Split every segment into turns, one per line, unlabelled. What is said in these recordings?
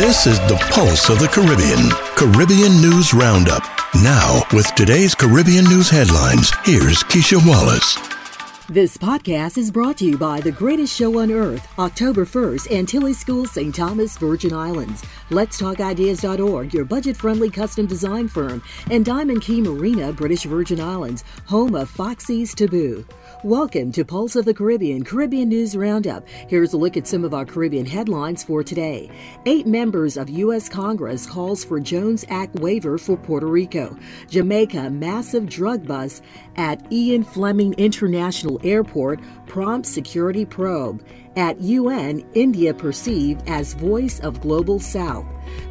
This is the pulse of the Caribbean. Caribbean News Roundup. Now, with today's Caribbean news headlines, here's Keisha Wallace.
This podcast is brought to you by The Greatest Show on Earth, October 1st, Antilles School, St. Thomas, Virgin Islands. Let's Talk Ideas.org, your budget friendly custom design firm, and Diamond Cay Marina, British Virgin Islands, home of Foxy's Taboo. Welcome to Pulse of the Caribbean, Caribbean News Roundup. Here's a look at some of our Caribbean headlines for today. Eight members of U.S. Congress calls for Jones Act waiver for Puerto Rico. Jamaica, massive drug bust at Ian Fleming International Airport prompts security probe. At UN, India perceived as voice of global south.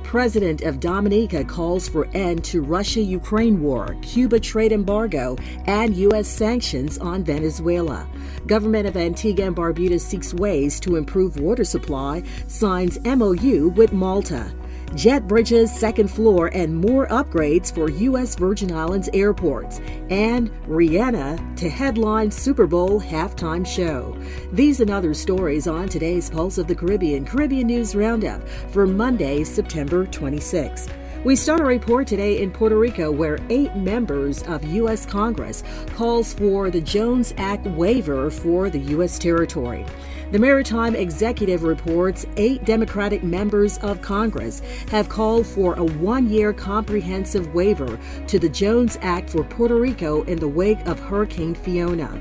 President of Dominica calls for end to Russia Ukraine war, Cuba trade embargo, and U.S. sanctions on Venezuela. Government of Antigua and Barbuda seeks ways to improve water supply, signs MOU with Malta jet bridges, second floor, and more upgrades for U.S. Virgin Islands airports, and Rihanna to headline Super Bowl halftime show. These and other stories on today's Pulse of the Caribbean Caribbean News Roundup for Monday, September 26. We start a report today in Puerto Rico where eight members of U.S. Congress calls for the Jones Act waiver for the U.S. territory. The Maritime Executive reports eight Democratic members of Congress have called for a one year comprehensive waiver to the Jones Act for Puerto Rico in the wake of Hurricane Fiona.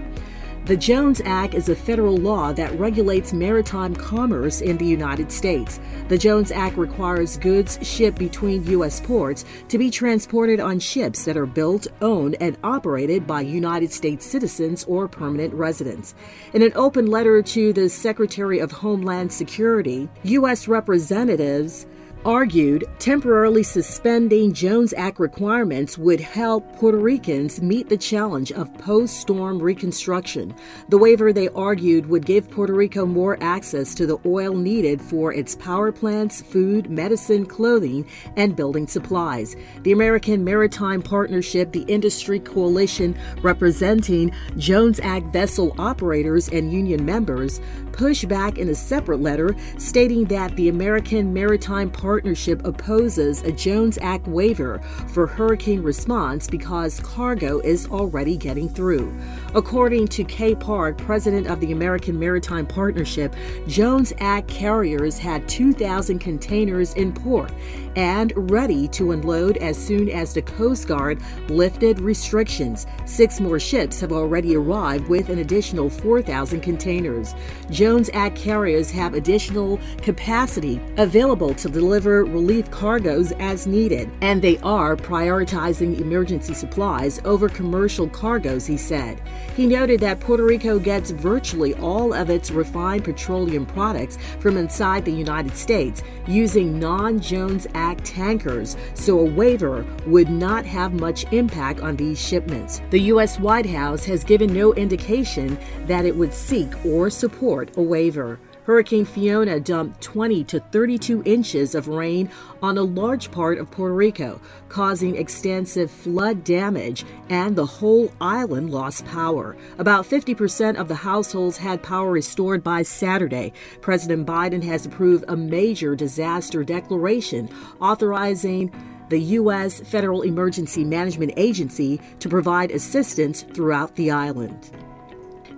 The Jones Act is a federal law that regulates maritime commerce in the United States. The Jones Act requires goods shipped between U.S. ports to be transported on ships that are built, owned, and operated by United States citizens or permanent residents. In an open letter to the Secretary of Homeland Security, U.S. representatives argued temporarily suspending Jones Act requirements would help Puerto Ricans meet the challenge of post storm reconstruction. The waiver, they argued, would give Puerto Rico more access to the oil needed for its power plants, food, medicine, clothing, and building supplies. The American Maritime Partnership, the industry coalition representing Jones Act vessel operators and union members, pushed back in a separate letter stating that the American Maritime Partnership partnership opposes a Jones Act waiver for hurricane response because cargo is already getting through. According to Kay Park, president of the American Maritime Partnership, Jones Act carriers had 2,000 containers in port and ready to unload as soon as the Coast Guard lifted restrictions. Six more ships have already arrived with an additional 4,000 containers. Jones Act carriers have additional capacity available to deliver deliver relief cargoes as needed, and they are prioritizing emergency supplies over commercial cargoes, he said. He noted that Puerto Rico gets virtually all of its refined petroleum products from inside the United States using non Jones Act tankers, so a waiver would not have much impact on these shipments. The U.S. White House has given no indication that it would seek or support a waiver. Hurricane Fiona dumped 20 to 32 inches of rain on a large part of Puerto Rico, causing extensive flood damage, and the whole island lost power. About 50% of the households had power restored by Saturday. President Biden has approved a major disaster declaration authorizing the U.S. Federal Emergency Management Agency to provide assistance throughout the island.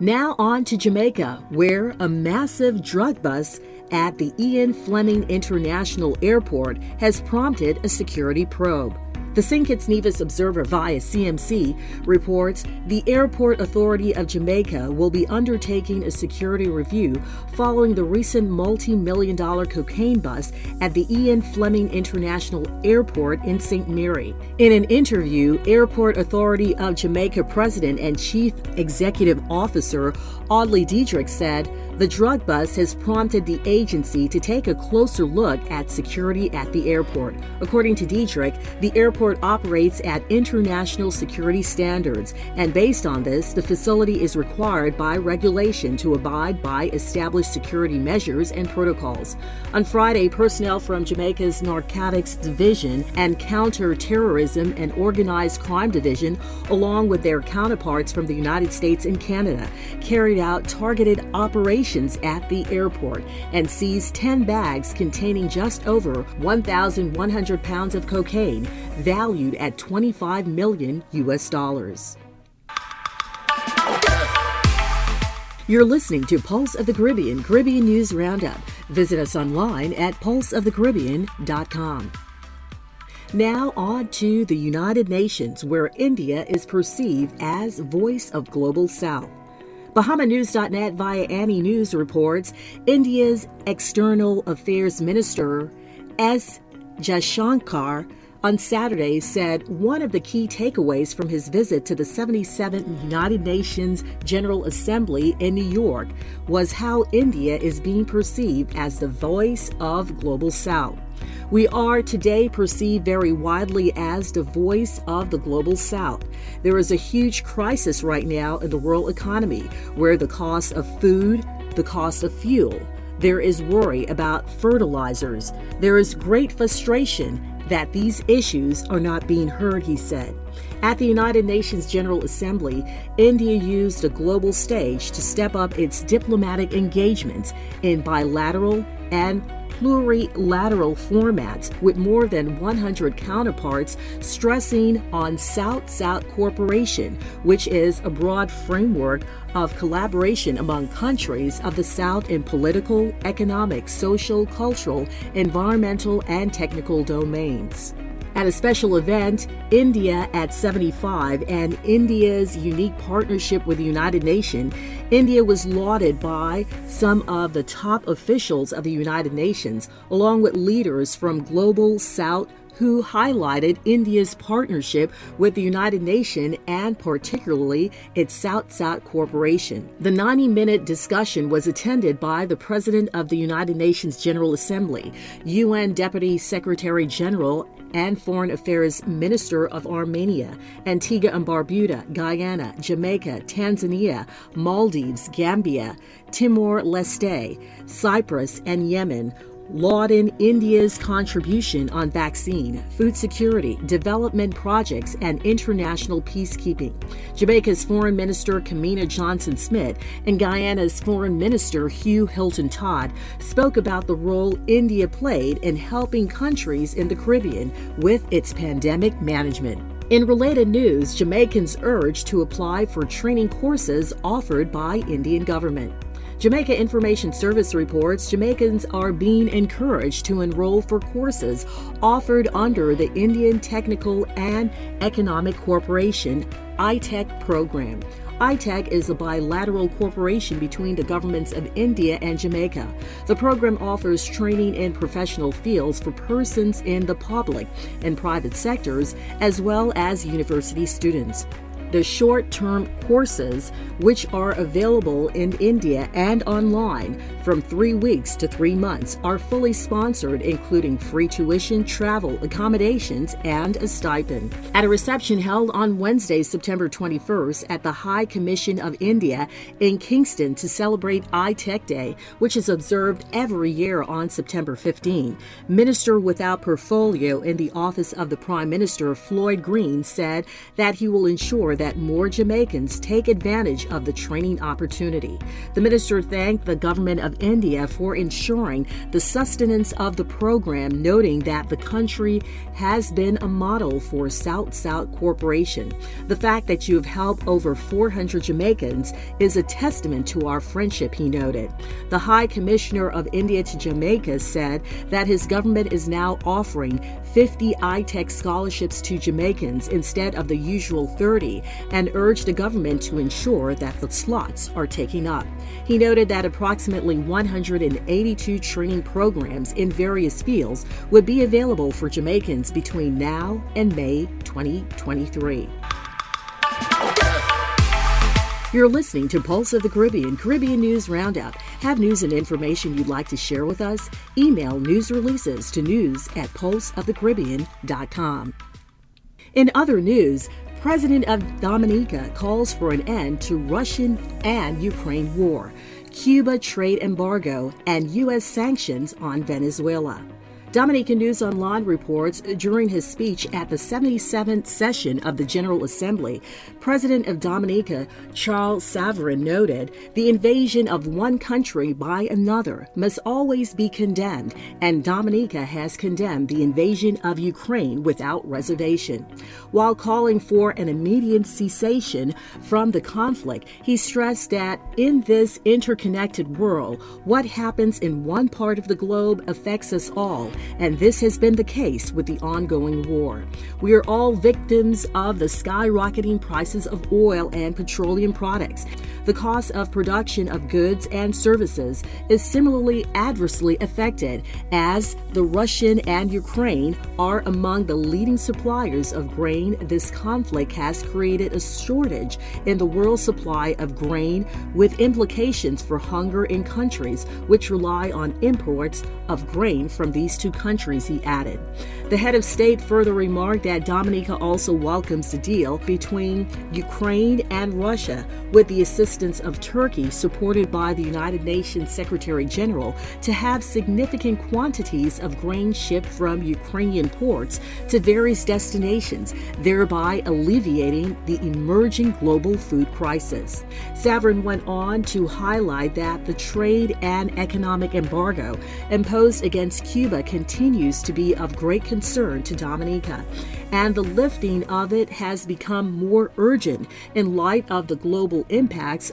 Now on to Jamaica, where a massive drug bust at the Ian Fleming International Airport has prompted a security probe. The St. Kitts Nevis Observer via CMC reports the Airport Authority of Jamaica will be undertaking a security review following the recent multi million dollar cocaine bust at the Ian Fleming International Airport in St. Mary. In an interview, Airport Authority of Jamaica President and Chief Executive Officer Audley Deidrick said the drug bust has prompted the agency to take a closer look at security at the airport. According to Deidrick, the airport operates at international security standards, and based on this, the facility is required by regulation to abide by established security measures and protocols. On Friday, personnel from Jamaica's Narcotics Division and Counterterrorism and Organized Crime Division, along with their counterparts from the United States and Canada, carried out targeted operations operations at the airport and seized 10 bags containing just over 1,100 pounds of cocaine, valued at 25 million U.S. dollars. You're listening to Pulse of the Caribbean Caribbean News Roundup. Visit us online at pulseofthecaribbean.com. Now on to the United Nations, where India is perceived as voice of global South. BahamaNews.net via Annie News reports India's External Affairs Minister S. Jaishankar on Saturday said one of the key takeaways from his visit to the 77th United Nations General Assembly in New York was how India is being perceived as the voice of Global South. We are today perceived very widely as the voice of the global south. There is a huge crisis right now in the world economy where the cost of food, the cost of fuel, there is worry about fertilizers. There is great frustration that these issues are not being heard, he said. At the United Nations General Assembly, India used a global stage to step up its diplomatic engagements in bilateral and plurilateral formats with more than 100 counterparts, stressing on South South Cooperation, which is a broad framework of collaboration among countries of the South in political, economic, social, cultural, environmental, and technical domains. At a special event, India at 75 and India's unique partnership with the United Nations, India was lauded by some of the top officials of the United Nations, along with leaders from Global South who highlighted India's partnership with the United Nations and particularly its South South Cooperation. The 90 minute discussion was attended by the President of the United Nations General Assembly, UN Deputy Secretary General and Foreign Affairs Minister of Armenia, Antigua and Barbuda, Guyana, Jamaica, Tanzania, Maldives, Gambia, Timor Leste, Cyprus, and Yemen, lauding India's contribution on vaccine, food security, development projects, and international peacekeeping. Jamaica's Foreign Minister Kamina Johnson Smith and Guyana's Foreign Minister Hugh Hilton Todd spoke about the role India played in helping countries in the Caribbean with its pandemic management. In related news, Jamaicans urged to apply for training courses offered by Indian government. Jamaica Information Service reports Jamaicans are being encouraged to enroll for courses offered under the Indian Technical and Economic Cooperation ITEC program. ITEC is a bilateral corporation between the governments of India and Jamaica. The program offers training in professional fields for persons in the public and private sectors, as well as university students the short term courses, which are available in India and online from three weeks to three months, are fully sponsored, including free tuition, travel, accommodations, and a stipend. At a reception held on Wednesday, September 21st, at the High Commission of India in Kingston to celebrate ITEC Day, which is observed every year on September 15, Minister without portfolio in the office of the Prime Minister, Floyd Green, said that he will ensure that more Jamaicans take advantage of the training opportunity. The minister thanked the government of India for ensuring the sustenance of the program, noting that the country has been a model for South South Cooperation. The fact that you have helped over 400 Jamaicans is a testament to our friendship, he noted. The High Commissioner of India to Jamaica said that his government is now offering 50 ITEC scholarships to Jamaicans instead of the usual 30 and urged the government to ensure that the slots are taken up. He noted that approximately 182 training programs in various fields would be available for Jamaicans between now and May 2023. You're listening to Pulse of the Caribbean Caribbean News Roundup. Have news and information you'd like to share with us? Email news releases to news at pulseofthecaribbean.com. In other news, President of Dominica calls for an end to Russian and Ukraine war, Cuba trade embargo, and U.S. sanctions on Venezuela. Dominica News Online reports during his speech at the 77th session of the General Assembly, President of Dominica, Charles Savarin, noted the invasion of one country by another must always be condemned, and Dominica has condemned the invasion of Ukraine without reservation. While calling for an immediate cessation from the conflict, he stressed that in this interconnected world, what happens in one part of the globe affects us all and this has been the case with the ongoing war. We are all victims of the skyrocketing prices of oil and petroleum products. The cost of production of goods and services is similarly adversely affected, as the Russian and Ukraine are among the leading suppliers of grain. This conflict has created a shortage in the world supply of grain, with implications for hunger in countries which rely on imports of grain from these two countries, he added. The head of state further remarked that Dominica also welcomes the deal between Ukraine and Russia with the assistance of Turkey, supported by the United Nations Secretary General, to have significant quantities of grain shipped from Ukrainian ports to various destinations, thereby alleviating the emerging global food crisis. Savarin went on to highlight that the trade and economic embargo imposed against Cuba continues to be of great concern to Dominica, and the lifting of it has become more urgent in light of the global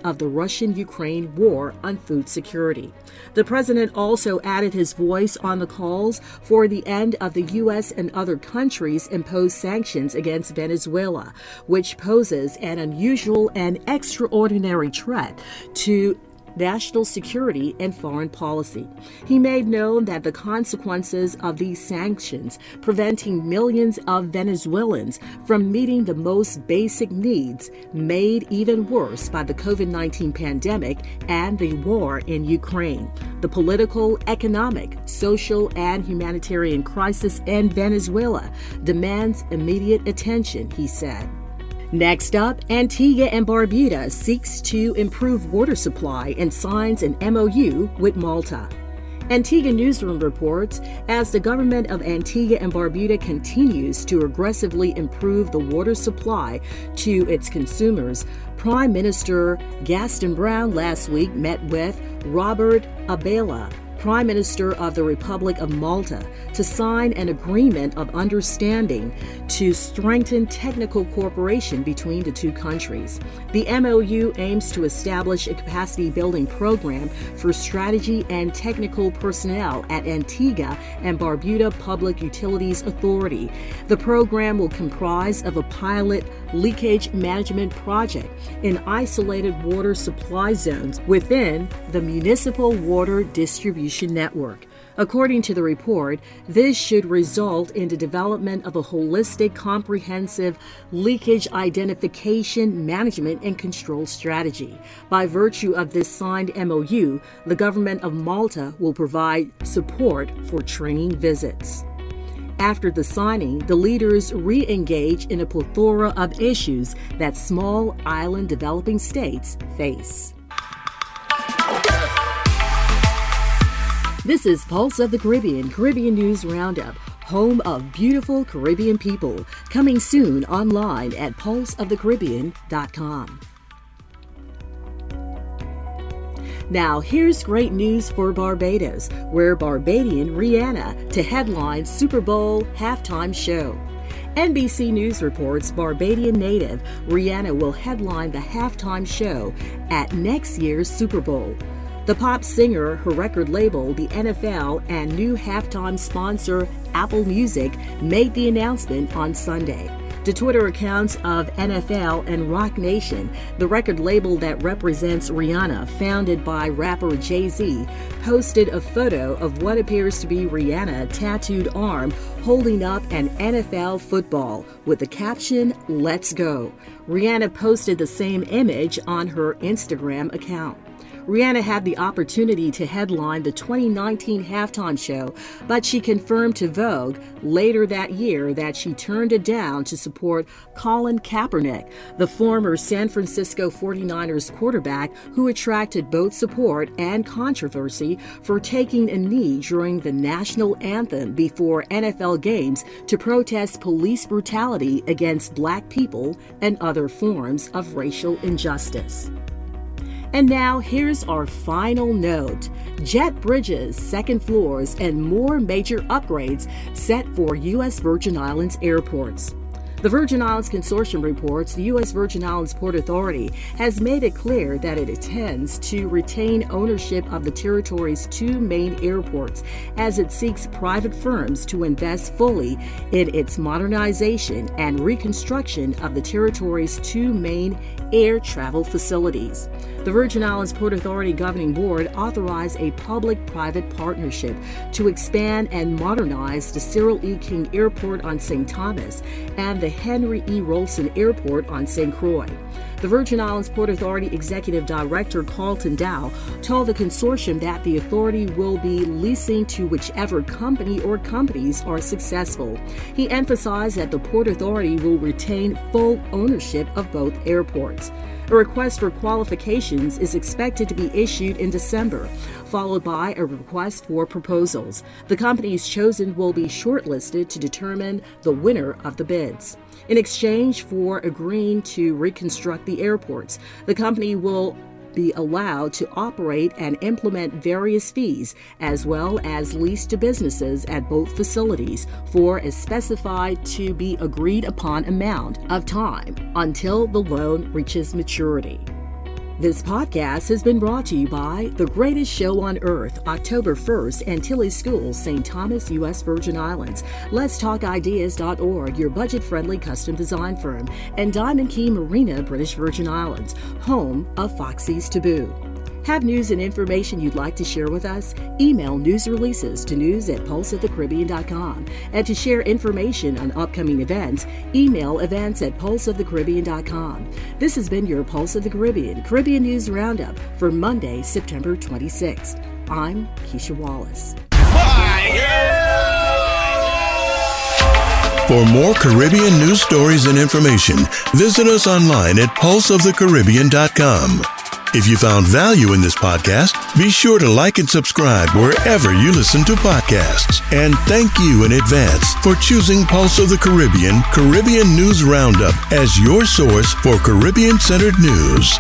of the Russian Ukraine war on food security. The president also added his voice on the calls for the end of the U.S. and other countries imposed sanctions against Venezuela, which poses an unusual and extraordinary threat to national security, and foreign policy. He made known that the consequences of these sanctions, preventing millions of Venezuelans from meeting the most basic needs, made even worse by the COVID 19 pandemic and the war in Ukraine. The political, economic, social, and humanitarian crisis in Venezuela demands immediate attention, he said. Next up, Antigua and Barbuda seeks to improve water supply and signs an MOU with Malta. Antigua Newsroom reports as the government of Antigua and Barbuda continues to aggressively improve the water supply to its consumers, Prime Minister Gaston Browne last week met with Robert Abela, Prime Minister of the Republic of Malta, to sign an agreement of understanding to strengthen technical cooperation between the two countries. The MOU aims to establish a capacity building program for strategy and technical personnel at Antigua and Barbuda Public Utilities Authority. The program will comprise of a pilot leakage management project in isolated water supply zones within the municipal water distribution network. According to the report, this should result in the development of a holistic, comprehensive leakage identification, management, and control strategy. By virtue of this signed MOU, the government of Malta will provide support for training visits. After the signing, the leaders re engage in a plethora of issues that small island developing states face. This is Pulse of the Caribbean, Caribbean News Roundup, home of beautiful Caribbean people, coming soon online at pulseofthecaribbean.com. Now, here's great news for Barbados, where Barbadian Rihanna to headline Super Bowl halftime show. NBC News reports Barbadian native Rihanna will headline the halftime show at next year's Super Bowl. The pop singer, her record label, the NFL, and new halftime sponsor, Apple Music, made the announcement on Sunday. The Twitter accounts of NFL and Roc Nation, the record label that represents Rihanna, founded by rapper Jay Z, posted a photo of what appears to be Rihanna tattooed arm holding up an NFL football with the caption, Let's Go. Rihanna posted the same image on her Instagram account. Rihanna had the opportunity to headline the 2019 halftime show, but she confirmed to Vogue later that year that she turned it down to support Colin Kaepernick, the former San Francisco 49ers quarterback who attracted both support and controversy for taking a knee during the national anthem before NFL games to protest police brutality against black people and other forms of racial injustice. And now, here's our final note jet bridges, second floors, and more major upgrades set for U.S. Virgin Islands airports. The Virgin Islands Consortium reports the U.S. Virgin Islands Port Authority has made it clear that it intends to retain ownership of the territory's two main airports as it seeks private firms to invest fully in its modernization and reconstruction of the territory's two main air travel facilities. The Virgin Islands Port Authority Governing Board authorized a public private partnership to expand and modernize the Cyril E. King Airport on St. Thomas and the Henry E. Rohlsen Airport on St. Croix. The Virgin Islands Port Authority Executive Director Carlton Dowe told the consortium that the authority will be leasing to whichever company or companies are successful. He emphasized that the Port Authority will retain full ownership of both airports. A request for qualifications is expected to be issued in December, followed by a request for proposals. The companies chosen will be shortlisted to determine the winner of the bids. In exchange for agreeing to reconstruct the airports, the company will be allowed to operate and implement various fees as well as lease to businesses at both facilities for a specified to be agreed upon amount of time until the loan reaches maturity. This podcast has been brought to you by The Greatest Show on Earth, October 1st, Antilles Schools, St. Thomas, U.S. Virgin Islands, Let's Talk Ideas.org, your budget friendly custom design firm, and Diamond Cay Marina, British Virgin Islands, home of Foxy's Taboo. Have news and information you'd like to share with us? Email news releases to news at pulseofthecaribbean.com. And to share information on upcoming events, email events at pulseofthecaribbean.com. This has been your Pulse of the Caribbean Caribbean News Roundup for Monday, September 26th. I'm Keisha Wallace.
For more Caribbean news stories and information, visit us online at pulseofthecaribbean.com. If you found value in this podcast, be sure to like and subscribe wherever you listen to podcasts. And thank you in advance for choosing Pulse of the Caribbean Caribbean News Roundup as your source for Caribbean centered news.